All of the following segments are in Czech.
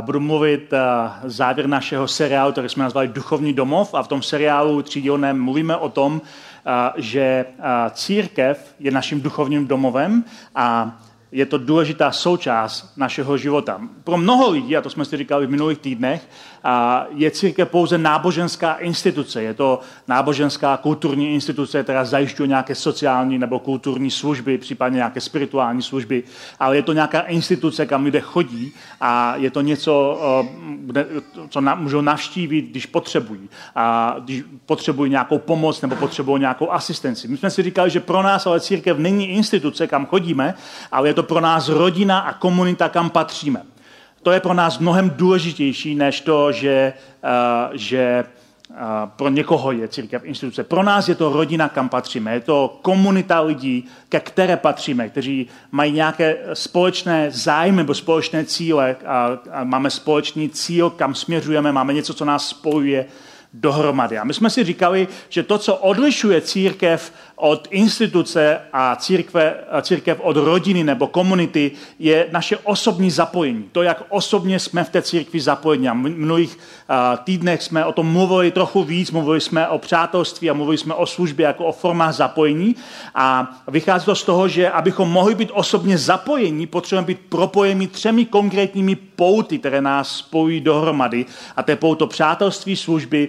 budu mluvit závěr našeho seriálu, který jsme nazvali Duchovní domov a v tom seriálu třídílném mluvíme o tom, že církev je naším duchovním domovem a je to důležitá součást našeho života. Pro mnoho lidí, a to jsme si říkali v minulých týdnech, je církev pouze náboženská instituce. Je to náboženská kulturní instituce, která zajišťuje nějaké sociální nebo kulturní služby, případně nějaké spirituální služby, ale je to nějaká instituce, kam lidé chodí a je to něco, co můžou navštívit, když potřebují. A když potřebují nějakou pomoc nebo potřebují nějakou asistenci. My jsme si říkali, že pro nás ale církev není instituce, kam chodíme, ale je to pro nás rodina a komunita, kam patříme. To je pro nás mnohem důležitější, než to, že, uh, že uh, pro někoho je církev instituce. Pro nás je to rodina, kam patříme. Je to komunita lidí, ke které patříme, kteří mají nějaké společné zájmy nebo společné cíle a, a máme společný cíl, kam směřujeme, máme něco, co nás spojuje dohromady. A my jsme si říkali, že to, co odlišuje církev od instituce a církve, církev od rodiny nebo komunity, je naše osobní zapojení. To, jak osobně jsme v té církvi zapojeni. A v minulých týdnech jsme o tom mluvili trochu víc, mluvili jsme o přátelství a mluvili jsme o službě jako o formách zapojení. A vychází to z toho, že abychom mohli být osobně zapojení, potřebujeme být propojeni třemi konkrétními pouty, které nás spojují dohromady. A to je pouto přátelství, služby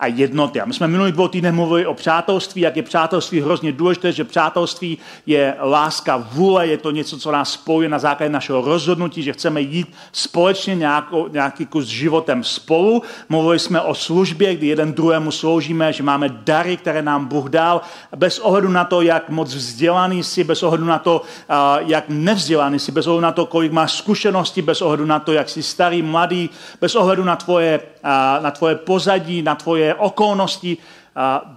a jednoty. A my jsme minulý dvou týdnech mluvili o přátelství, jak je přátelství hrozně důležité, že přátelství je láska vůle, je to něco, co nás spojuje na základě našeho rozhodnutí, že chceme jít společně nějakou, nějaký kus životem spolu. Mluvili jsme o službě, kdy jeden druhému sloužíme, že máme dary, které nám Bůh dal, bez ohledu na to, jak moc vzdělaný jsi, bez ohledu na to, jak nevzdělaný jsi, bez ohledu na to, kolik máš zkušenosti, bez ohledu na to, jak jsi starý, mladý, bez ohledu na tvoje, na tvoje pozadí, na tvoje okolnosti.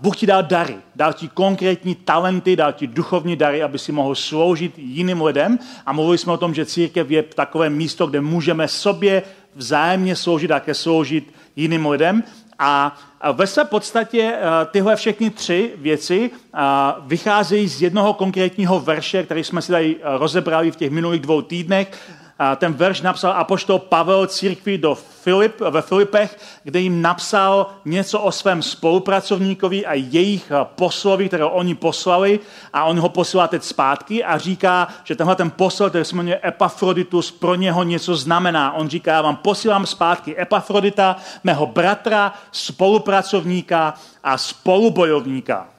Bůh ti dal dary, dal ti konkrétní talenty, dal ti duchovní dary, aby si mohl sloužit jiným lidem. A mluvili jsme o tom, že církev je takové místo, kde můžeme sobě vzájemně sloužit a také sloužit jiným lidem. A ve své podstatě tyhle všechny tři věci vycházejí z jednoho konkrétního verše, který jsme si tady rozebrali v těch minulých dvou týdnech ten verš napsal apoštol Pavel církvi do Filip, ve Filipech, kde jim napsal něco o svém spolupracovníkovi a jejich poslovi, které oni poslali a on ho posílá teď zpátky a říká, že tenhle ten posel, který se jmenuje Epafroditus, pro něho něco znamená. On říká, já vám posílám zpátky Epafrodita, mého bratra, spolupracovníka a spolubojovníka.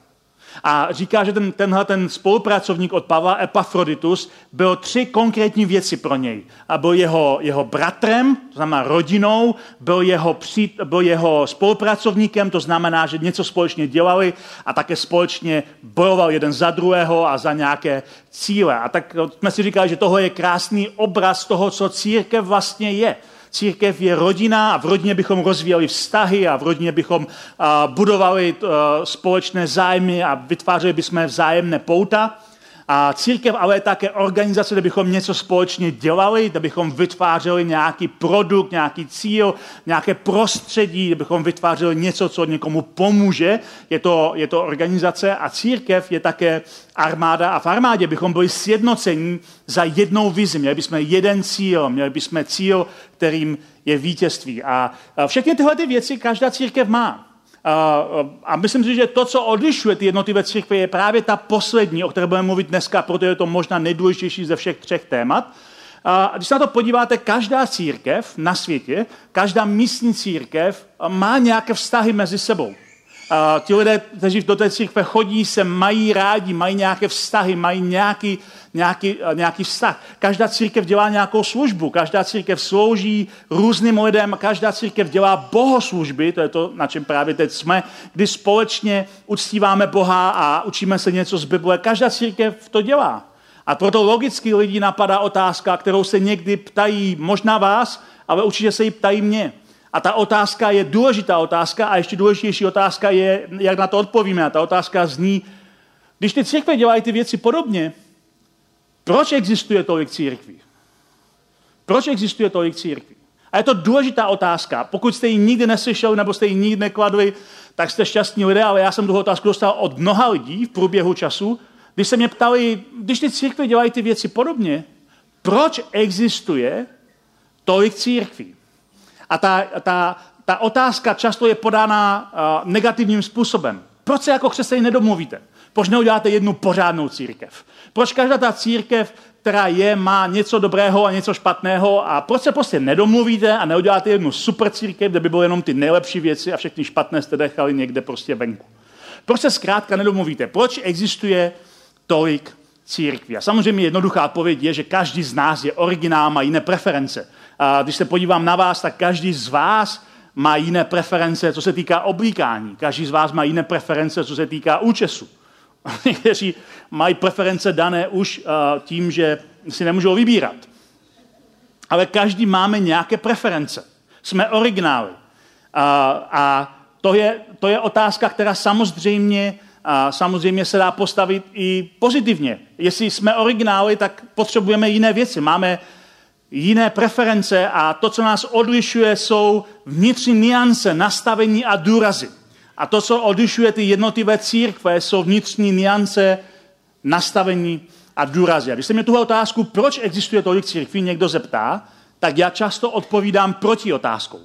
A říká, že ten, tenhle ten spolupracovník od Pavla, Epafroditus, byl tři konkrétní věci pro něj. A byl jeho, jeho bratrem, to znamená rodinou, byl jeho, při, byl jeho spolupracovníkem, to znamená, že něco společně dělali a také společně bojoval jeden za druhého a za nějaké cíle. A tak jsme si říkali, že tohle je krásný obraz toho, co církev vlastně je. Církev je rodina a v rodině bychom rozvíjeli vztahy a v rodině bychom budovali společné zájmy a vytvářeli bychom vzájemné pouta. A církev ale je také organizace, kde bychom něco společně dělali, kde bychom vytvářeli nějaký produkt, nějaký cíl, nějaké prostředí, kde bychom vytvářeli něco, co někomu pomůže. Je to, je to organizace a církev je také armáda a v armádě bychom byli sjednocení za jednou vizi. Měli bychom jeden cíl, měli bychom cíl, kterým je vítězství. A všechny tyhle ty věci každá církev má. A myslím si, že to, co odlišuje ty jednotlivé církve, je právě ta poslední, o které budeme mluvit dneska, protože je to možná nejdůležitější ze všech třech témat. A když se na to podíváte, každá církev na světě, každá místní církev má nějaké vztahy mezi sebou. A ti lidé, kteří do té církve chodí, se mají rádi, mají nějaké vztahy, mají nějaký, nějaký, nějaký vztah. Každá církev dělá nějakou službu, každá církev slouží různým lidem, každá církev dělá bohoslužby, to je to, na čem právě teď jsme, kdy společně uctíváme Boha a učíme se něco z Bible. Každá církev to dělá. A proto logicky lidí napadá otázka, kterou se někdy ptají možná vás, ale určitě se ji ptají mě. A ta otázka je důležitá otázka a ještě důležitější otázka je, jak na to odpovíme. A ta otázka zní, když ty církve dělají ty věci podobně, proč existuje tolik církví? Proč existuje tolik církví? A je to důležitá otázka. Pokud jste ji nikdy neslyšeli nebo jste ji nikdy nekladli, tak jste šťastní lidé, ale já jsem tuhle otázku dostal od mnoha lidí v průběhu času, když se mě ptali, když ty církve dělají ty věci podobně, proč existuje tolik církví? A ta, ta, ta otázka často je podána uh, negativním způsobem. Proč se jako křesťané nedomluvíte? Proč neuděláte jednu pořádnou církev? Proč každá ta církev, která je, má něco dobrého a něco špatného a proč se prostě nedomluvíte a neuděláte jednu super církev, kde by byly jenom ty nejlepší věci a všechny špatné jste nechali někde prostě venku? Proč se zkrátka nedomluvíte? Proč existuje tolik církví? A samozřejmě jednoduchá odpověď je, že každý z nás je originál, má jiné preference. A když se podívám na vás, tak každý z vás má jiné preference, co se týká oblíkání. Každý z vás má jiné preference, co se týká účesu. Někteří mají preference dané už uh, tím, že si nemůžou vybírat. Ale každý máme nějaké preference. Jsme originály. Uh, a to je, to je otázka, která samozřejmě, uh, samozřejmě se dá postavit i pozitivně. Jestli jsme originály, tak potřebujeme jiné věci. Máme jiné preference a to, co nás odlišuje, jsou vnitřní niance, nastavení a důrazy. A to, co odlišuje ty jednotlivé církve, jsou vnitřní niance, nastavení a důrazy. A když se mě tuhle otázku, proč existuje tolik církví, někdo zeptá, tak já často odpovídám proti otázkou.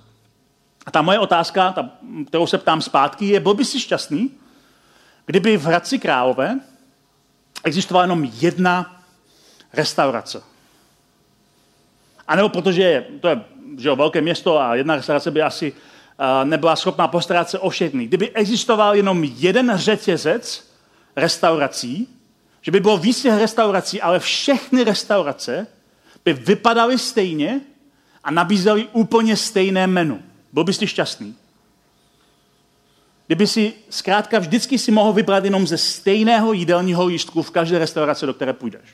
A ta moje otázka, ta, kterou se ptám zpátky, je, byl by si šťastný, kdyby v Hradci Králové existovala jenom jedna restaurace. A nebo protože to je že jo, velké město a jedna restaurace by asi nebyla schopná postarat se o všechny. Kdyby existoval jenom jeden řetězec restaurací, že by bylo víc těch restaurací, ale všechny restaurace by vypadaly stejně a nabízely úplně stejné menu. Byl bys ty šťastný? Kdyby si zkrátka vždycky si mohl vybrat jenom ze stejného jídelního lístku v každé restauraci, do které půjdeš.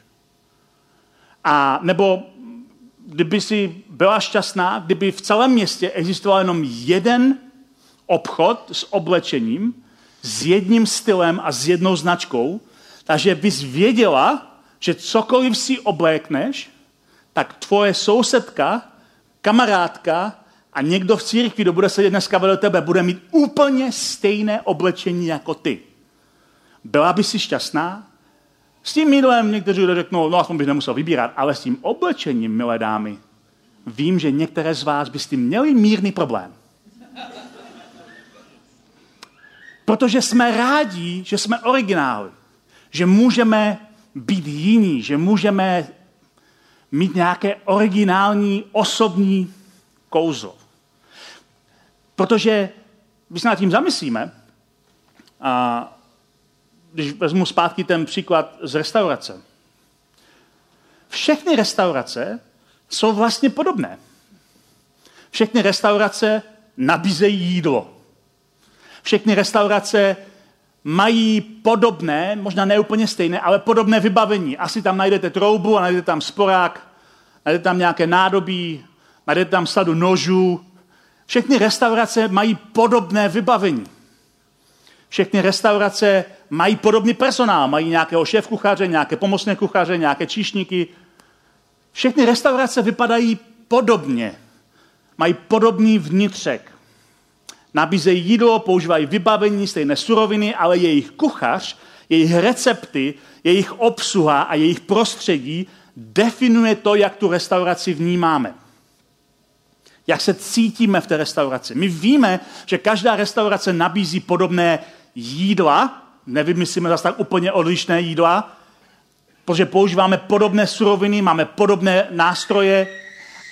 A nebo kdyby si byla šťastná, kdyby v celém městě existoval jenom jeden obchod s oblečením, s jedním stylem a s jednou značkou, takže bys věděla, že cokoliv si oblékneš, tak tvoje sousedka, kamarádka a někdo v církvi, kdo bude sedět dneska vedle tebe, bude mít úplně stejné oblečení jako ty. Byla by si šťastná? S tím mídlem někteří lidé řeknou, no aspoň bych nemusel vybírat, ale s tím oblečením, milé dámy, vím, že některé z vás by s tím měli mírný problém. Protože jsme rádi, že jsme originály, že můžeme být jiní, že můžeme mít nějaké originální osobní kouzlo. Protože, když se nad tím zamyslíme, a když vezmu zpátky ten příklad z restaurace. Všechny restaurace jsou vlastně podobné. Všechny restaurace nabízejí jídlo. Všechny restaurace mají podobné, možná ne úplně stejné, ale podobné vybavení. Asi tam najdete troubu a najdete tam sporák, najdete tam nějaké nádobí, najdete tam sadu nožů. Všechny restaurace mají podobné vybavení. Všechny restaurace mají podobný personál, mají nějakého šéf kuchaře, nějaké pomocné kuchaře, nějaké číšníky. Všechny restaurace vypadají podobně. Mají podobný vnitřek. Nabízejí jídlo, používají vybavení, stejné suroviny, ale jejich kuchař, jejich recepty, jejich obsluha a jejich prostředí definuje to, jak tu restauraci vnímáme. Jak se cítíme v té restauraci. My víme, že každá restaurace nabízí podobné jídla, nevymyslíme zase tak úplně odlišné jídla, protože používáme podobné suroviny, máme podobné nástroje,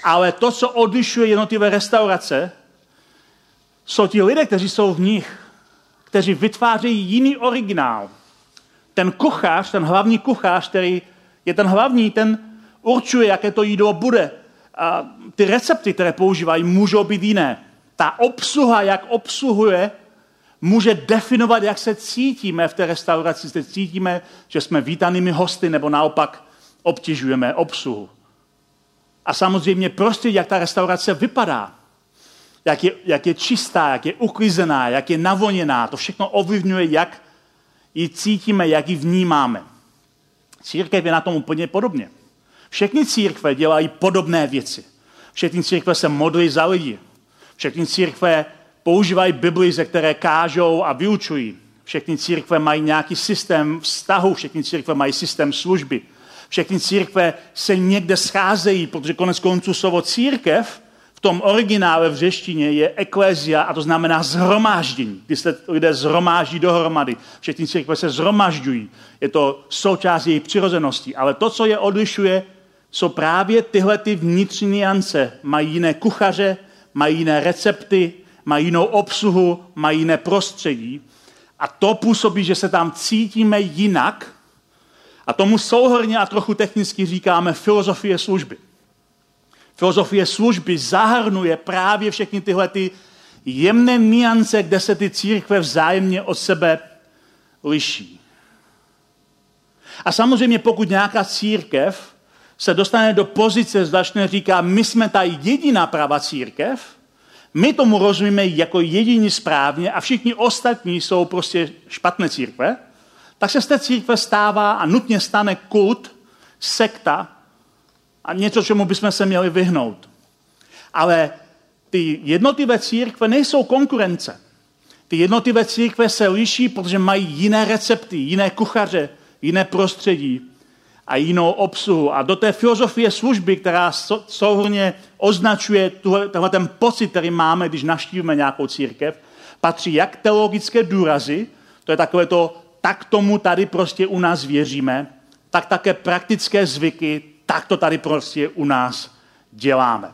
ale to, co odlišuje jednotlivé restaurace, jsou ti lidé, kteří jsou v nich, kteří vytvářejí jiný originál. Ten kuchař, ten hlavní kuchař, který je ten hlavní, ten určuje, jaké to jídlo bude. A ty recepty, které používají, můžou být jiné. Ta obsluha, jak obsluhuje, může definovat, jak se cítíme v té restauraci. Se cítíme, že jsme vítanými hosty, nebo naopak obtěžujeme obsluhu. A samozřejmě prostě, jak ta restaurace vypadá. Jak je, jak je čistá, jak je uklizená, jak je navoněná. To všechno ovlivňuje, jak ji cítíme, jak ji vnímáme. Církev je na tom úplně podobně. Všechny církve dělají podobné věci. Všechny církve se modlí za lidi. Všechny církve používají Bibli, ze které kážou a vyučují. Všechny církve mají nějaký systém vztahu, všechny církve mají systém služby. Všechny církve se někde scházejí, protože konec konců slovo církev v tom originále v řeštině je eklézia a to znamená zhromáždění, kdy se lidé zhromáždí dohromady. Všechny církve se zhromažďují. Je to součást jejich přirozenosti. Ale to, co je odlišuje, jsou právě tyhle ty vnitřní niance. Mají jiné kuchaře, mají jiné recepty, mají jinou obsluhu, mají jiné prostředí. A to působí, že se tam cítíme jinak. A tomu souhrně a trochu technicky říkáme filozofie služby. Filozofie služby zahrnuje právě všechny tyhle ty jemné niance, kde se ty církve vzájemně od sebe liší. A samozřejmě pokud nějaká církev se dostane do pozice, začne říká, my jsme ta jediná pravá církev, my tomu rozumíme jako jediní správně a všichni ostatní jsou prostě špatné církve, tak se z té církve stává a nutně stane kult, sekta, a něco, čemu bychom se měli vyhnout. Ale ty jednotlivé církve nejsou konkurence. Ty jednotlivé církve se liší, protože mají jiné recepty, jiné kuchaře, jiné prostředí a jinou obsluhu. A do té filozofie služby, která souhrně označuje tenhle ten pocit, který máme, když naštívíme nějakou církev, patří jak teologické důrazy, to je takové to, tak tomu tady prostě u nás věříme, tak také praktické zvyky, tak to tady prostě u nás děláme.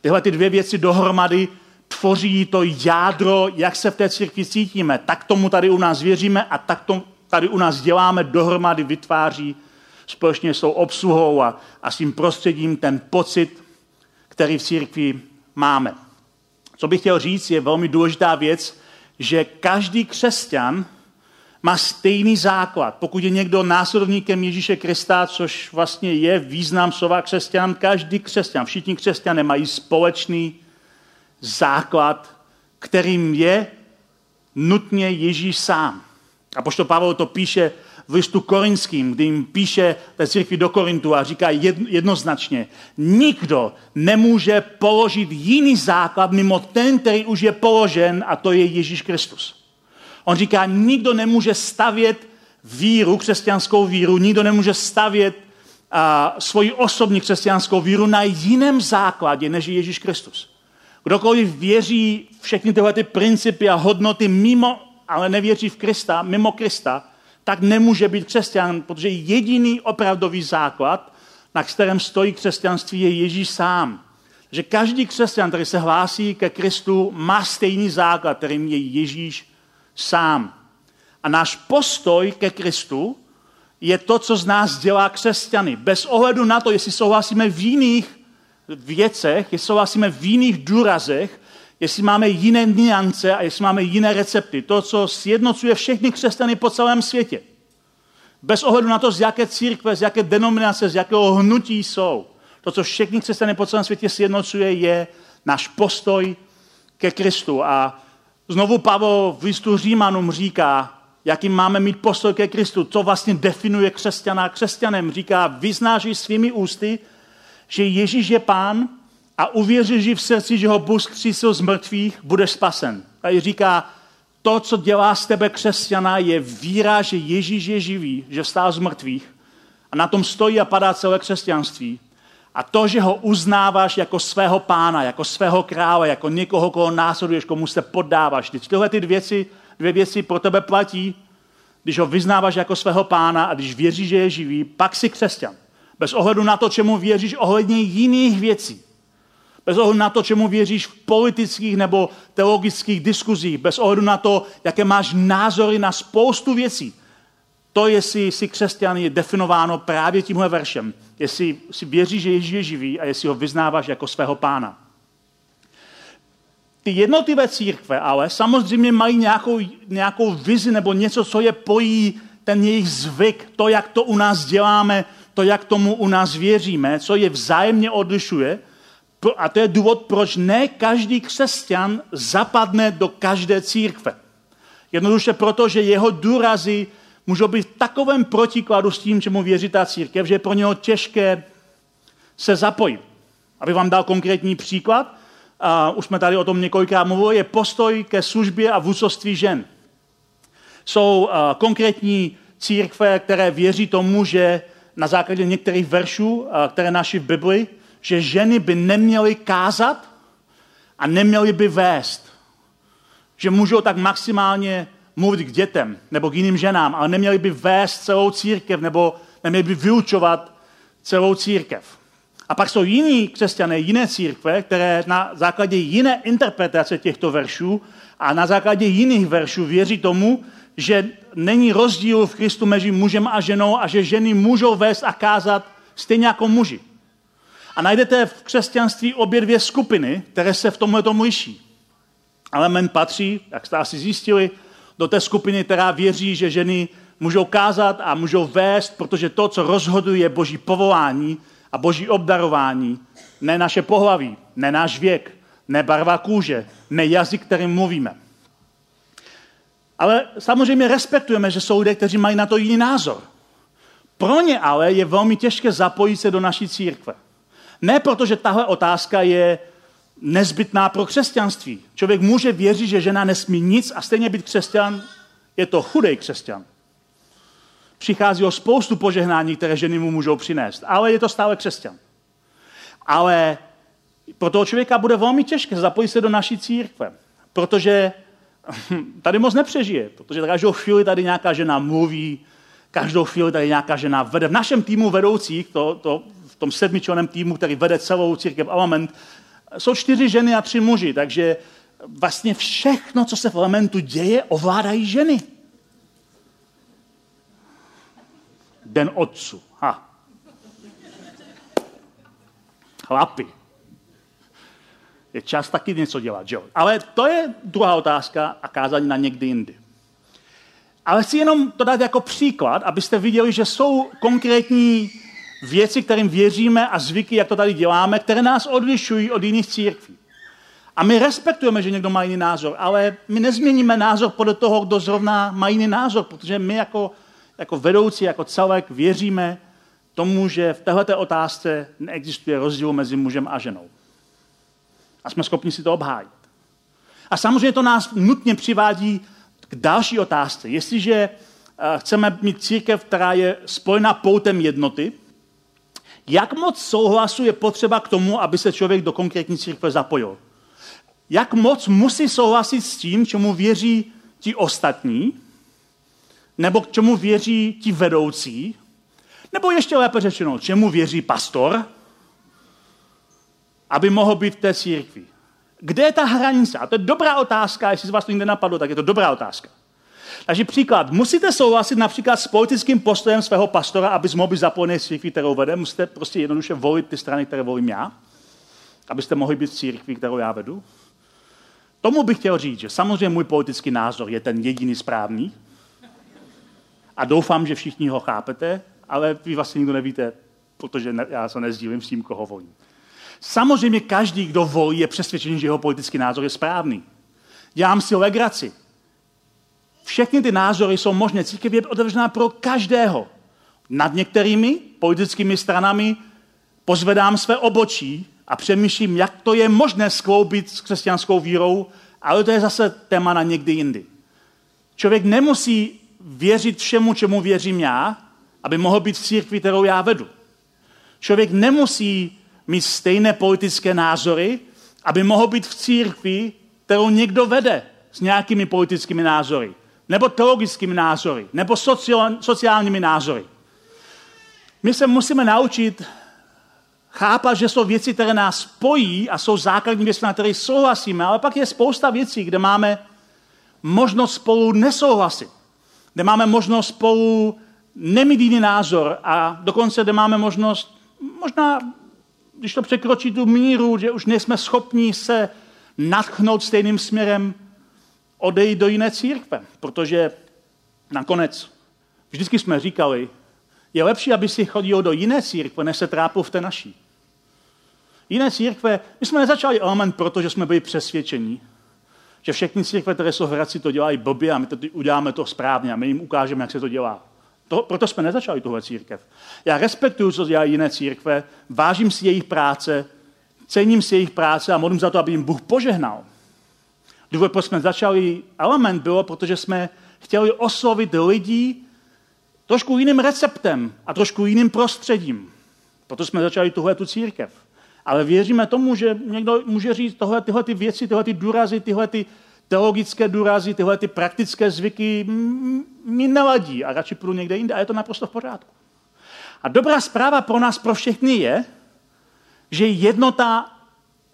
Tyhle ty dvě věci dohromady tvoří to jádro, jak se v té církvi cítíme. Tak tomu tady u nás věříme a tak to tady u nás děláme, dohromady vytváří společně s tou obsluhou a, a s tím prostředím ten pocit, který v církvi máme. Co bych chtěl říct, je velmi důležitá věc, že každý křesťan má stejný základ. Pokud je někdo následovníkem Ježíše Krista, což vlastně je význam slova křesťan, každý křesťan, všichni křesťané mají společný základ, kterým je nutně Ježíš sám. A pošto Pavel to píše v listu korinským, kdy jim píše té církvi do Korintu a říká jednoznačně, nikdo nemůže položit jiný základ mimo ten, který už je položen a to je Ježíš Kristus. On říká, nikdo nemůže stavět víru, křesťanskou víru, nikdo nemůže stavět a, svoji osobní křesťanskou víru na jiném základě, než je Ježíš Kristus. Kdokoliv věří všechny tyhle ty principy a hodnoty mimo, ale nevěří v Krista, mimo Krista, tak nemůže být křesťan, protože jediný opravdový základ, na kterém stojí křesťanství, je Ježíš sám. Že každý křesťan, který se hlásí ke Kristu, má stejný základ, kterým je Ježíš sám. A náš postoj ke Kristu je to, co z nás dělá křesťany. Bez ohledu na to, jestli souhlasíme v jiných věcech, jestli souhlasíme v jiných důrazech, jestli máme jiné niance a jestli máme jiné recepty. To, co sjednocuje všechny křesťany po celém světě. Bez ohledu na to, z jaké církve, z jaké denominace, z jakého hnutí jsou. To, co všechny křesťany po celém světě sjednocuje, je náš postoj ke Kristu. A Znovu Pavel v listu Římanům říká, jakým máme mít postoj ke Kristu, co vlastně definuje křesťana křesťanem. Říká, vyznáš svými ústy, že Ježíš je pán a uvěříš v srdci, že ho Bůh zkřísil z mrtvých, budeš spasen. A říká, to, co dělá z tebe křesťana, je víra, že Ježíš je živý, že vstál z mrtvých. A na tom stojí a padá celé křesťanství. A to, že ho uznáváš jako svého pána, jako svého krále, jako někoho, koho následuješ, komu se poddáváš. Když tyhle ty věci, dvě věci pro tebe platí, když ho vyznáváš jako svého pána a když věříš, že je živý, pak jsi křesťan. Bez ohledu na to, čemu věříš ohledně jiných věcí. Bez ohledu na to, čemu věříš v politických nebo teologických diskuzích. Bez ohledu na to, jaké máš názory na spoustu věcí. To, jestli jsi křesťan, je definováno právě tímhle veršem. Jestli si věříš, že Ježíš je živý a jestli ho vyznáváš jako svého pána. Ty jednotlivé církve ale samozřejmě mají nějakou, nějakou vizi nebo něco, co je pojí ten jejich zvyk, to, jak to u nás děláme, to, jak tomu u nás věříme, co je vzájemně odlišuje. A to je důvod, proč ne každý křesťan zapadne do každé církve. Jednoduše proto, že jeho důrazy můžou být v takovém protikladu s tím, čemu věří ta církev, že je pro něho těžké se zapojit. Aby vám dal konkrétní příklad, uh, už jsme tady o tom několikrát mluvili, je postoj ke službě a vůdcovství žen. Jsou konkrétní církve, které věří tomu, že na základě některých veršů, které naší v Bibli, že ženy by neměly kázat a neměli by vést. Že můžou tak maximálně mluvit k dětem nebo k jiným ženám, ale neměli by vést celou církev nebo neměli by vyučovat celou církev. A pak jsou jiní křesťané, jiné církve, které na základě jiné interpretace těchto veršů a na základě jiných veršů věří tomu, že není rozdíl v Kristu mezi mužem a ženou a že ženy můžou vést a kázat stejně jako muži. A najdete v křesťanství obě dvě skupiny, které se v tomhle tomu liší. Element patří, jak jste asi zjistili, do té skupiny, která věří, že ženy můžou kázat a můžou vést, protože to, co rozhoduje, je boží povolání a boží obdarování, ne naše pohlaví, ne náš věk, ne barva kůže, ne jazyk, kterým mluvíme. Ale samozřejmě respektujeme, že jsou lidé, kteří mají na to jiný názor. Pro ně ale je velmi těžké zapojit se do naší církve. Ne proto, že tahle otázka je nezbytná pro křesťanství. Člověk může věřit, že žena nesmí nic a stejně být křesťan, je to chudej křesťan. Přichází o spoustu požehnání, které ženy mu můžou přinést, ale je to stále křesťan. Ale pro toho člověka bude velmi těžké zapojit se do naší církve, protože tady moc nepřežije, protože každou chvíli tady nějaká žena mluví, každou chvíli tady nějaká žena vede. V našem týmu vedoucích, to, to, tom sedmičleném týmu, který vede celou církev Element, jsou čtyři ženy a tři muži, takže vlastně všechno, co se v Elementu děje, ovládají ženy. Den otců. Ha. Chlapi. Je čas taky něco dělat, jo? Ale to je druhá otázka a kázání na někdy jindy. Ale chci jenom to dát jako příklad, abyste viděli, že jsou konkrétní věci, kterým věříme a zvyky, jak to tady děláme, které nás odlišují od jiných církví. A my respektujeme, že někdo má jiný názor, ale my nezměníme názor podle toho, kdo zrovna má jiný názor, protože my jako, jako vedoucí, jako celek věříme tomu, že v této otázce neexistuje rozdíl mezi mužem a ženou. A jsme schopni si to obhájit. A samozřejmě to nás nutně přivádí k další otázce. Jestliže eh, chceme mít církev, která je spojena poutem jednoty, jak moc souhlasu je potřeba k tomu, aby se člověk do konkrétní církve zapojil? Jak moc musí souhlasit s tím, čemu věří ti ostatní, nebo k čemu věří ti vedoucí, nebo ještě lépe řečeno, čemu věří pastor, aby mohl být v té církvi. Kde je ta hranice? A to je dobrá otázka, jestli z vás to někde napadlo, tak je to dobrá otázka. Takže příklad. Musíte souhlasit například s politickým postojem svého pastora, aby mohl být zapojený v církvi, kterou vede. Musíte prostě jednoduše volit ty strany, které volím já, abyste mohli být v církvi, kterou já vedu. Tomu bych chtěl říct, že samozřejmě můj politický názor je ten jediný správný a doufám, že všichni ho chápete, ale vy vlastně nikdo nevíte, protože já se nezdílím s tím, koho volím. Samozřejmě každý, kdo volí, je přesvědčený, že jeho politický názor je správný. Dělám si legraci. Všechny ty názory jsou možné. Církev je otevřená pro každého. Nad některými politickými stranami pozvedám své obočí a přemýšlím, jak to je možné skloubit s křesťanskou vírou, ale to je zase téma na někdy jindy. Člověk nemusí věřit všemu, čemu věřím já, aby mohl být v církvi, kterou já vedu. Člověk nemusí mít stejné politické názory, aby mohl být v církvi, kterou někdo vede s nějakými politickými názory nebo teologickými názory, nebo sociálními názory. My se musíme naučit chápat, že jsou věci, které nás spojí a jsou základní věci, na které souhlasíme, ale pak je spousta věcí, kde máme možnost spolu nesouhlasit, kde máme možnost spolu nemít jiný názor a dokonce, kde máme možnost, možná, když to překročí tu míru, že už nejsme schopni se natchnout stejným směrem, odejít do jiné církve, protože nakonec vždycky jsme říkali, je lepší, aby si chodil do jiné církve, než se trápil v té naší. Jiné církve, my jsme nezačali element proto, že jsme byli přesvědčení, že všechny církve, které jsou v Hradci, to dělají blbě a my to uděláme to správně a my jim ukážeme, jak se to dělá. To, proto jsme nezačali tuhle církev. Já respektuju, co dělají jiné církve, vážím si jejich práce, cením si jejich práce a modlím za to, aby jim Bůh požehnal. Důvod, proč jsme začali element, bylo, protože jsme chtěli oslovit lidi trošku jiným receptem a trošku jiným prostředím. Proto jsme začali tuhle tu církev. ale věříme tomu, že někdo může říct tohle, tyhle ty věci, tyhle ty důrazy, tyhle ty teologické důrazy, tyhle ty praktické zvyky mi nevadí a radši půjdu někde jinde a je to naprosto v pořádku. A dobrá zpráva pro nás, pro všechny je, že jednota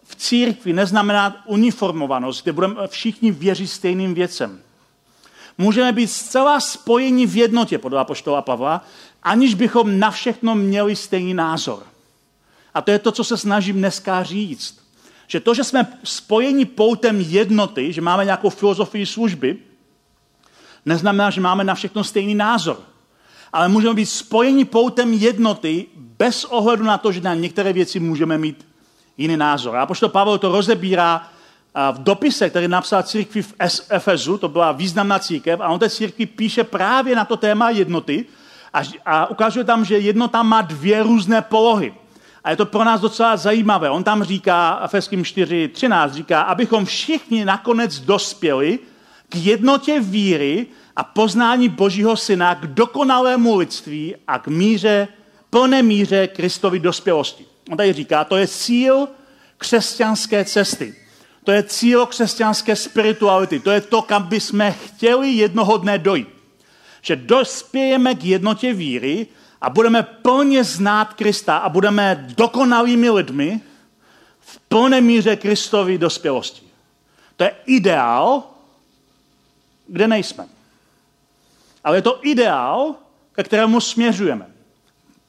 v církvi neznamená uniformovanost, kde budeme všichni věřit stejným věcem. Můžeme být zcela spojeni v jednotě, podle apoštola Pavla, aniž bychom na všechno měli stejný názor. A to je to, co se snažím dneska říct. Že to, že jsme spojeni poutem jednoty, že máme nějakou filozofii služby, neznamená, že máme na všechno stejný názor. Ale můžeme být spojeni poutem jednoty bez ohledu na to, že na některé věci můžeme mít jiný názor. A pošto Pavel to rozebírá v dopise, který napsal církvi v Efezu, to byla významná církev, a on té církvi píše právě na to téma jednoty a, a ukazuje tam, že jednota má dvě různé polohy. A je to pro nás docela zajímavé. On tam říká, Efeským 4.13 říká, abychom všichni nakonec dospěli k jednotě víry a poznání Božího Syna, k dokonalému lidství a k míře, plné míře Kristovy dospělosti. On tady říká, to je cíl křesťanské cesty. To je cíl křesťanské spirituality. To je to, kam bychom chtěli jednoho dne dojít. Že dospějeme k jednotě víry a budeme plně znát Krista a budeme dokonalými lidmi v plné míře Kristovy dospělosti. To je ideál, kde nejsme. Ale je to ideál, ke kterému směřujeme.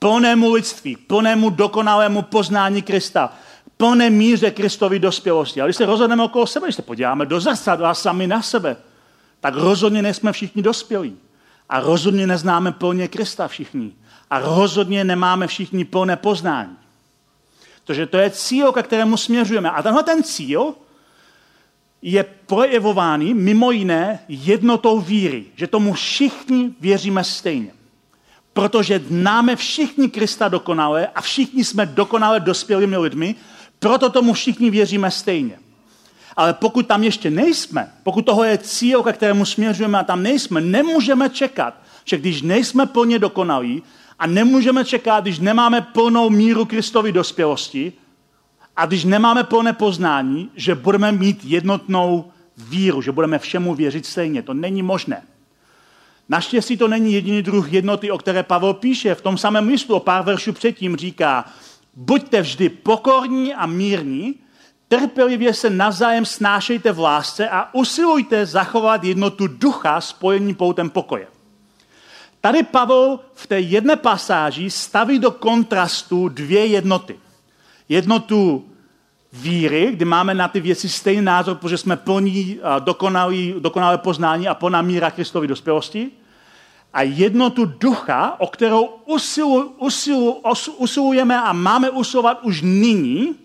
Plnému lidství, plnému dokonalému poznání Krista, plné míře Kristovy dospělosti. Ale když se rozhodneme okolo sebe, když se podíváme do zrcadla sami na sebe, tak rozhodně nejsme všichni dospělí. A rozhodně neznáme plně Krista všichni. A rozhodně nemáme všichni plné poznání. Takže to je cíl, ke kterému směřujeme. A tenhle ten cíl je projevovaný mimo jiné jednotou víry, že tomu všichni věříme stejně. Protože známe všichni Krista dokonale a všichni jsme dokonale dospělými lidmi, proto tomu všichni věříme stejně. Ale pokud tam ještě nejsme, pokud toho je cíl, ke kterému směřujeme a tam nejsme, nemůžeme čekat, že když nejsme plně dokonalí a nemůžeme čekat, když nemáme plnou míru Kristovy dospělosti a když nemáme plné poznání, že budeme mít jednotnou víru, že budeme všemu věřit stejně. To není možné. Naštěstí to není jediný druh jednoty, o které Pavel píše. V tom samém listu o pár veršů předtím říká, buďte vždy pokorní a mírní, trpělivě se navzájem snášejte v lásce a usilujte zachovat jednotu ducha spojení poutem pokoje. Tady Pavel v té jedné pasáži staví do kontrastu dvě jednoty. Jednotu víry, kdy máme na ty věci stejný názor, protože jsme plní dokonalý, dokonalé poznání a plná míra Kristovy dospělosti. A jednotu ducha, o kterou usilu, usilu, usilujeme a máme usilovat už nyní.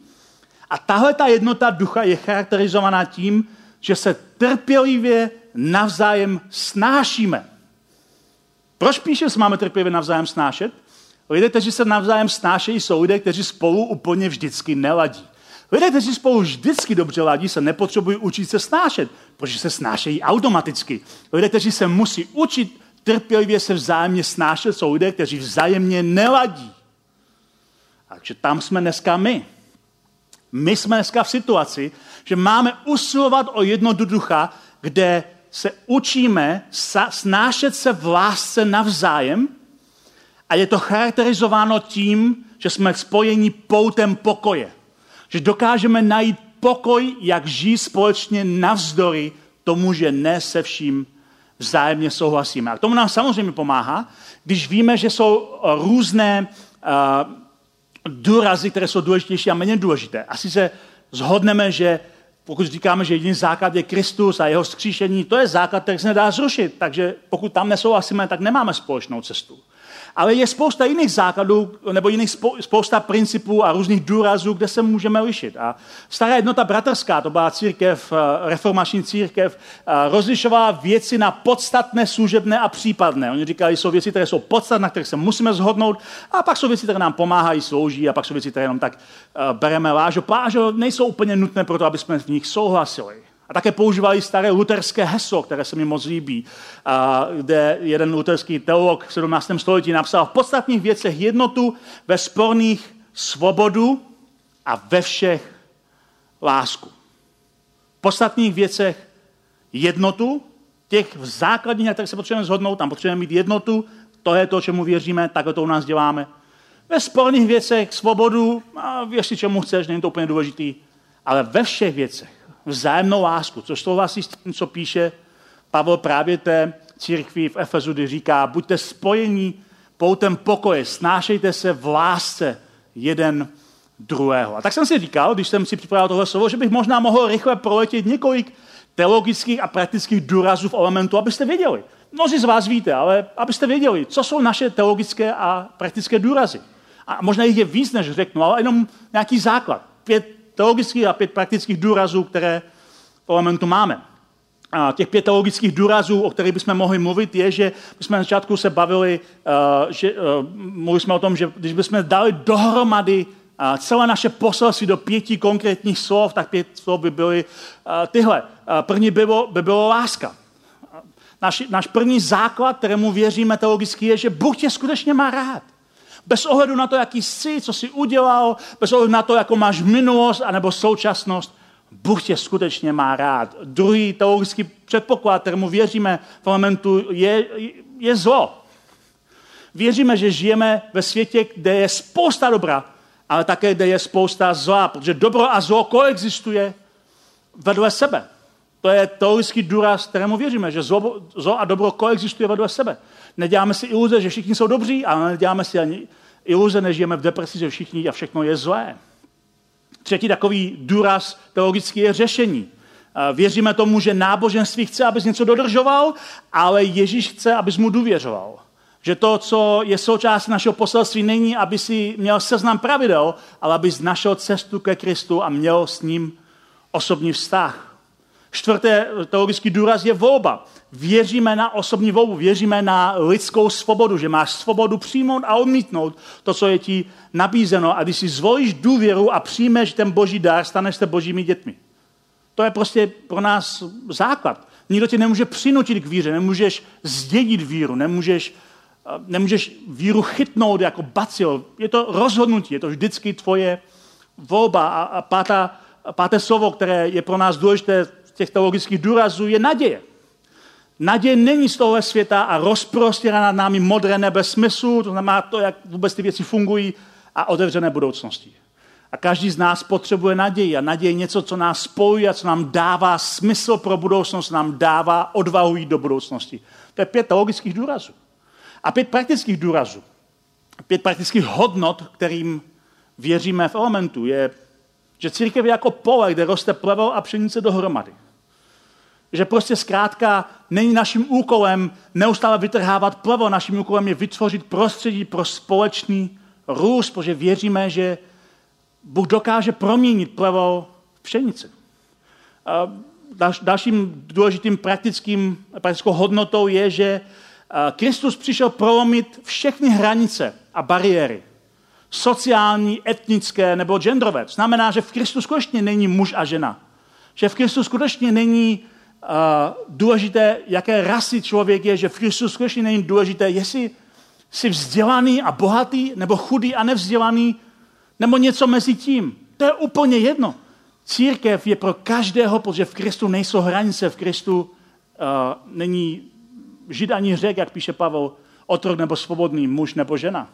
A tahle ta jednota ducha je charakterizovaná tím, že se trpělivě navzájem snášíme. Proč píše, že se máme trpělivě navzájem snášet? Lidé, kteří se navzájem snášejí, jsou lidé, kteří spolu úplně vždycky neladí. Lidé, kteří spolu vždycky dobře ladí, se nepotřebují učit se snášet, protože se snášejí automaticky. Lidé, kteří se musí učit trpělivě se vzájemně snášet, jsou lidé, kteří vzájemně neladí. Takže tam jsme dneska my. My jsme dneska v situaci, že máme usilovat o jednotu ducha, kde se učíme snášet se v lásce navzájem a je to charakterizováno tím, že jsme spojeni poutem pokoje. Že dokážeme najít pokoj, jak žít společně navzdory tomu, že ne se vším vzájemně souhlasíme. A k tomu nám samozřejmě pomáhá, když víme, že jsou různé uh, důrazy, které jsou důležitější a méně důležité. Asi se zhodneme, že pokud říkáme, že jediný základ je Kristus a jeho skříšení, to je základ, který se nedá zrušit. Takže pokud tam nesouhlasíme, tak nemáme společnou cestu. Ale je spousta jiných základů, nebo jiných spousta principů a různých důrazů, kde se můžeme lišit. A stará jednota bratrská, to byla církev, eh, reformační církev, eh, rozlišovala věci na podstatné, služebné a případné. Oni říkali, jsou věci, které jsou podstatné, na kterých se musíme zhodnout, a pak jsou věci, které nám pomáhají, slouží, a pak jsou věci, které jenom tak uh, bereme lážo. Plážo nejsou úplně nutné pro to, aby jsme v nich souhlasili. A také používali staré luterské heslo, které se mi moc líbí, kde jeden luterský teolog v 17. století napsal v podstatných věcech jednotu, ve sporných svobodu a ve všech lásku. V podstatných věcech jednotu, těch v základních, kterých se potřebujeme zhodnout, tam potřebujeme mít jednotu, to je to, čemu věříme, tak to u nás děláme. Ve sporných věcech svobodu, a věř si, čemu chceš, není to úplně důležitý, ale ve všech věcech vzájemnou lásku, což souhlasí s tím, co píše Pavel právě té církvi v Efezu, kdy říká, buďte spojení poutem pokoje, snášejte se v lásce jeden druhého. A tak jsem si říkal, když jsem si připravil tohle slovo, že bych možná mohl rychle proletět několik teologických a praktických důrazů v elementu, abyste věděli. Mnozí z vás víte, ale abyste věděli, co jsou naše teologické a praktické důrazy. A možná jich je víc, než řeknu, ale jenom nějaký základ. Pět teologických a pět praktických důrazů, které v elementu máme. A těch pět teologických důrazů, o kterých bychom mohli mluvit, je, že my jsme na začátku se bavili, uh, že, uh, mluvili jsme o tom, že když bychom dali dohromady uh, celé naše poselství do pěti konkrétních slov, tak pět slov by byly tyhle. První by bylo, by bylo láska. Náš, náš první základ, kterému věříme teologicky, je, že Bůh tě skutečně má rád. Bez ohledu na to, jaký jsi, co jsi udělal, bez ohledu na to, jakou máš minulost anebo současnost, Bůh tě skutečně má rád. Druhý teologický předpoklad, kterému věříme v elementu, je, je zlo. Věříme, že žijeme ve světě, kde je spousta dobra, ale také, kde je spousta zla, protože dobro a zlo koexistuje vedle sebe. To je teologický důraz, kterému věříme, že zlo, zlo a dobro koexistuje vedle sebe. Neděláme si iluze, že všichni jsou dobří, ale neděláme si ani iluze, nežijeme v depresi, že všichni a všechno je zlé. Třetí takový důraz teologický je řešení. Věříme tomu, že náboženství chce, abys něco dodržoval, ale Ježíš chce, abys mu důvěřoval. Že to, co je součástí našeho poselství, není, aby si měl seznam pravidel, ale abys našel cestu ke Kristu a měl s ním osobní vztah. Čtvrté teologický důraz je volba. Věříme na osobní volbu, věříme na lidskou svobodu, že máš svobodu přijmout a odmítnout to, co je ti nabízeno. A když si zvolíš důvěru a přijmeš ten boží dar, staneš se božími dětmi. To je prostě pro nás základ. Nikdo tě nemůže přinutit k víře, nemůžeš zdědit víru, nemůžeš, nemůžeš víru chytnout jako bacil. Je to rozhodnutí, je to vždycky tvoje volba. A, a pátá, páté slovo, které je pro nás důležité těch teologických důrazů je naděje. Naděje není z tohohle světa a rozprostírá nad námi modré nebe smyslu, to znamená to, jak vůbec ty věci fungují a otevřené budoucnosti. A každý z nás potřebuje naději a naděje je něco, co nás spojuje a co nám dává smysl pro budoucnost, nám dává odvahu jít do budoucnosti. To je pět teologických důrazů. A pět praktických důrazů. Pět praktických hodnot, kterým věříme v elementu, je, že církev je jako pole, kde roste plevel a pšenice dohromady. Že prostě zkrátka není naším úkolem neustále vytrhávat plevo, naším úkolem je vytvořit prostředí pro společný růst, protože věříme, že Bůh dokáže proměnit plevo v pšenici. Dalším důležitým praktickým, praktickou hodnotou je, že Kristus přišel prolomit všechny hranice a bariéry. Sociální, etnické nebo genderové. To znamená, že v Kristu skutečně není muž a žena. Že v Kristu skutečně není důležité, jaké rasy člověk je, že v Kristu skutečně není důležité, jestli jsi vzdělaný a bohatý, nebo chudý a nevzdělaný, nebo něco mezi tím. To je úplně jedno. Církev je pro každého, protože v Kristu nejsou hranice, v Kristu uh, není žid ani řek, jak píše Pavel, otrok nebo svobodný, muž nebo žena.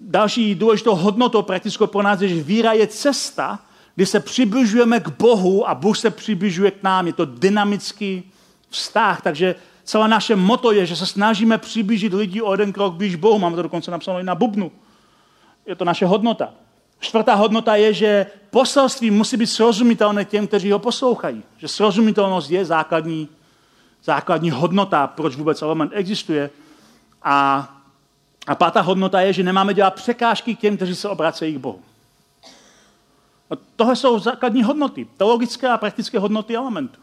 Další důležitou hodnotou praktickou pro nás je, že víra je cesta, kdy se přibližujeme k Bohu a Bůh se přibližuje k nám. Je to dynamický vztah, takže celé naše moto je, že se snažíme přiblížit lidi o jeden krok blíž Bohu. Máme to dokonce napsáno i na bubnu. Je to naše hodnota. Čtvrtá hodnota je, že poselství musí být srozumitelné těm, kteří ho poslouchají. Že srozumitelnost je základní, základní hodnota, proč vůbec element existuje. A, a pátá hodnota je, že nemáme dělat překážky těm, kteří se obracejí k Bohu. No, tohle jsou základní hodnoty, teologické a praktické hodnoty elementu.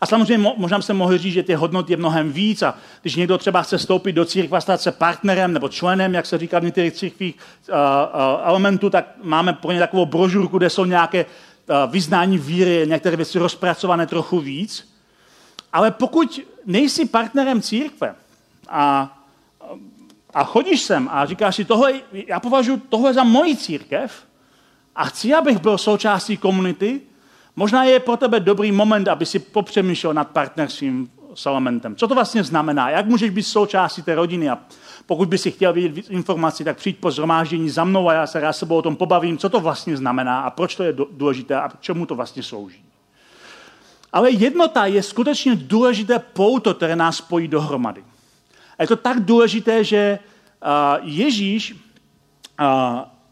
A samozřejmě možná se mohli říct, že ty hodnoty je mnohem víc a když někdo třeba chce vstoupit do církve stát se partnerem nebo členem, jak se říká v některých církvích uh, uh, elementů, tak máme pro ně takovou brožurku, kde jsou nějaké uh, vyznání víry, některé věci rozpracované trochu víc. Ale pokud nejsi partnerem církve a, a chodíš sem a říkáš si, tohle, já považuji tohle za moji církev, a chci, abych byl součástí komunity, možná je pro tebe dobrý moment, aby si popřemýšlel nad partnerstvím s elementem. Co to vlastně znamená? Jak můžeš být součástí té rodiny? A pokud by si chtěl vědět víc informací, tak přijď po zhromáždění za mnou a já se rád sebou o tom pobavím, co to vlastně znamená a proč to je důležité a čemu to vlastně slouží. Ale jednota je skutečně důležité pouto, které nás spojí dohromady. A je to tak důležité, že Ježíš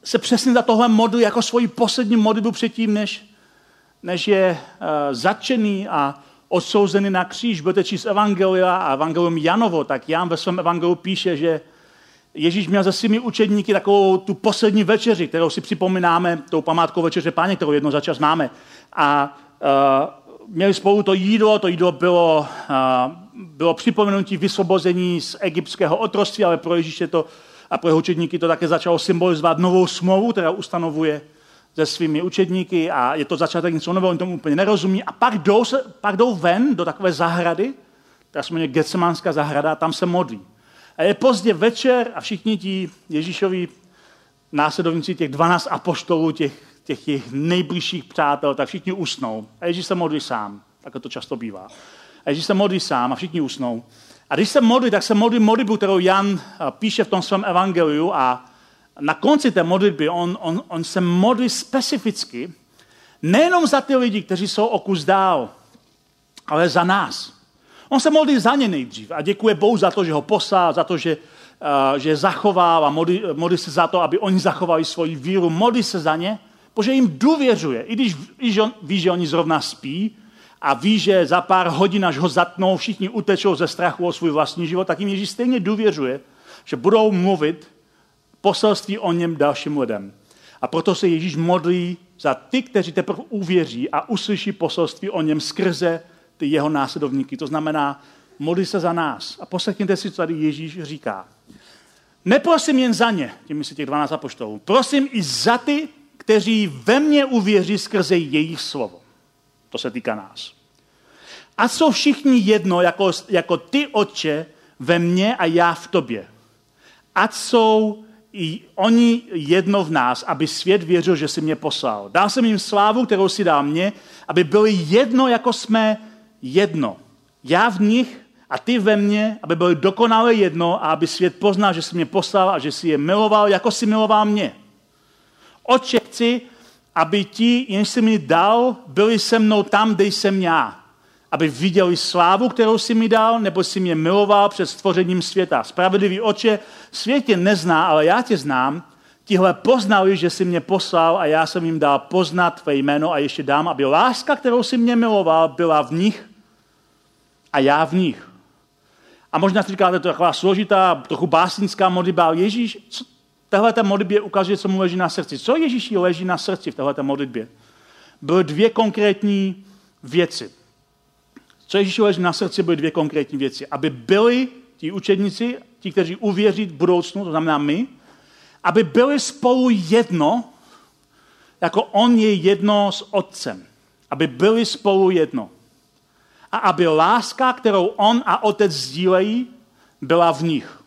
se přesně za tohle modlí jako svoji poslední modlitbu předtím, než, než je začený a odsouzený na kříž. Budete číst Evangelia a Evangelium Janovo, tak Jan ve svém Evangeliu píše, že Ježíš měl se svými učedníky takovou tu poslední večeři, kterou si připomínáme, tou památkou večeře páně, kterou jednou za čas máme. A uh, měli spolu to jídlo, to jídlo bylo, uh, bylo připomenutí vysvobození z egyptského otroství, ale pro Ježíše to a pro jeho učedníky to také začalo symbolizovat novou smlouvu, která ustanovuje se svými učedníky a je to začátek něco nového, oni tomu úplně nerozumí. A pak jdou, se, pak jdou ven do takové zahrady, která se jmenuje Getsemánská zahrada, a tam se modlí. A je pozdě večer a všichni ti Ježíšovi následovníci těch 12 apoštolů, těch, těch jejich nejbližších přátel, tak všichni usnou. A Ježíš se modlí sám, tak to často bývá. A Ježíš se modlí sám a všichni usnou. A když se modlí, tak se modlí modlitbu, kterou Jan píše v tom svém evangeliu a na konci té modlitby on, on, on se modlí specificky nejenom za ty lidi, kteří jsou o kus dál, ale za nás. On se modlí za ně nejdřív a děkuje Bohu za to, že ho poslal, za to, že, uh, že je zachoval a modlí, modlí se za to, aby oni zachovali svoji víru. Modlí se za ně, protože jim důvěřuje. I když ví, že oni zrovna spí a ví, že za pár hodin, až ho zatnou, všichni utečou ze strachu o svůj vlastní život, tak jim Ježíš stejně důvěřuje, že budou mluvit poselství o něm dalším lidem. A proto se Ježíš modlí za ty, kteří teprve uvěří a uslyší poselství o něm skrze ty jeho následovníky. To znamená, modlí se za nás. A poslechněte si, co tady Ježíš říká. Neprosím jen za ně, tím si těch 12 apoštolů. Prosím i za ty, kteří ve mně uvěří skrze jejich slovo. To se týká nás. A jsou všichni jedno, jako, jako ty, Otče, ve mně a já v tobě. Ať jsou i oni jedno v nás, aby svět věřil, že si mě poslal. Dal jsem jim slávu, kterou si dal mě, aby byli jedno, jako jsme jedno. Já v nich a ty ve mně, aby byli dokonale jedno a aby svět poznal, že jsi mě poslal a že si je miloval, jako si miloval mě. Oče, chci, aby ti, jen jsi mi dal, byli se mnou tam, kde jsem já aby viděli slávu, kterou si mi dal, nebo si mě miloval před stvořením světa. Spravedlivý oče, svět tě nezná, ale já tě znám. Tihle poznali, že jsi mě poslal a já jsem jim dal poznat tvé jméno a ještě dám, aby láska, kterou si mě miloval, byla v nich a já v nich. A možná si říkáte, to je taková složitá, trochu básnická modlitba, ale Ježíš, co tahle modlitbě ukazuje, co mu leží na srdci. Co Ježíši leží na srdci v téhle modlitbě? Byly dvě konkrétní věci. Co Ježíši leží na srdci, byly dvě konkrétní věci. Aby byli ti učedníci, ti, kteří uvěří v budoucnu, to znamená my, aby byli spolu jedno, jako on je jedno s otcem. Aby byli spolu jedno. A aby láska, kterou on a otec sdílejí, byla v nich.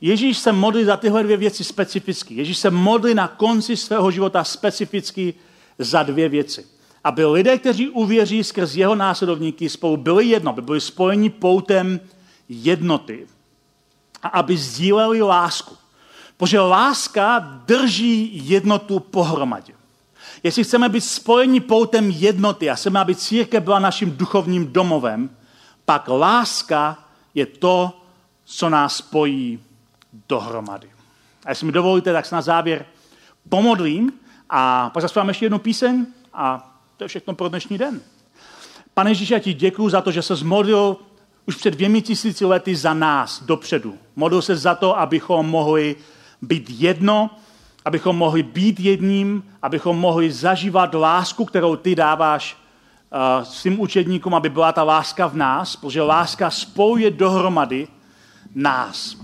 Ježíš se modlí za tyhle dvě věci specificky. Ježíš se modlí na konci svého života specificky za dvě věci aby lidé, kteří uvěří skrz jeho následovníky, spolu byli jedno, aby byli spojeni poutem jednoty a aby sdíleli lásku. Protože láska drží jednotu pohromadě. Jestli chceme být spojeni poutem jednoty a chceme, aby církev byla naším duchovním domovem, pak láska je to, co nás spojí dohromady. A jestli mi dovolíte, tak se na závěr pomodlím a pak zaspívám ještě jednu píseň a je všechno pro dnešní den. Pane Ježíši, já ti děkuji za to, že se zmodlil už před dvěmi tisíci lety za nás dopředu. Modlil se za to, abychom mohli být jedno, abychom mohli být jedním, abychom mohli zažívat lásku, kterou ty dáváš uh, svým učedníkům, aby byla ta láska v nás, protože láska spojuje dohromady nás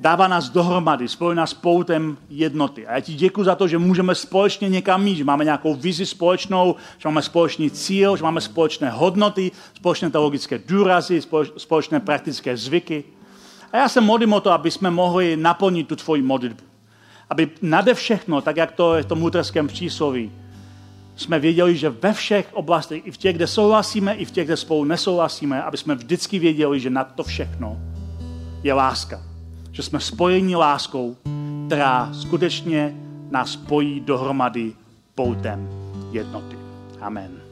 dává nás dohromady, spojuje nás poutem jednoty. A já ti děkuji za to, že můžeme společně někam mít, že máme nějakou vizi společnou, že máme společný cíl, že máme společné hodnoty, společné teologické důrazy, společné praktické zvyky. A já se modlím o to, aby jsme mohli naplnit tu tvoji modlitbu. Aby nade všechno, tak jak to je v tom luterském přísloví, jsme věděli, že ve všech oblastech, i v těch, kde souhlasíme, i v těch, kde spolu nesouhlasíme, aby jsme vždycky věděli, že nad to všechno je láska že jsme spojeni láskou, která skutečně nás spojí dohromady poutem jednoty. Amen.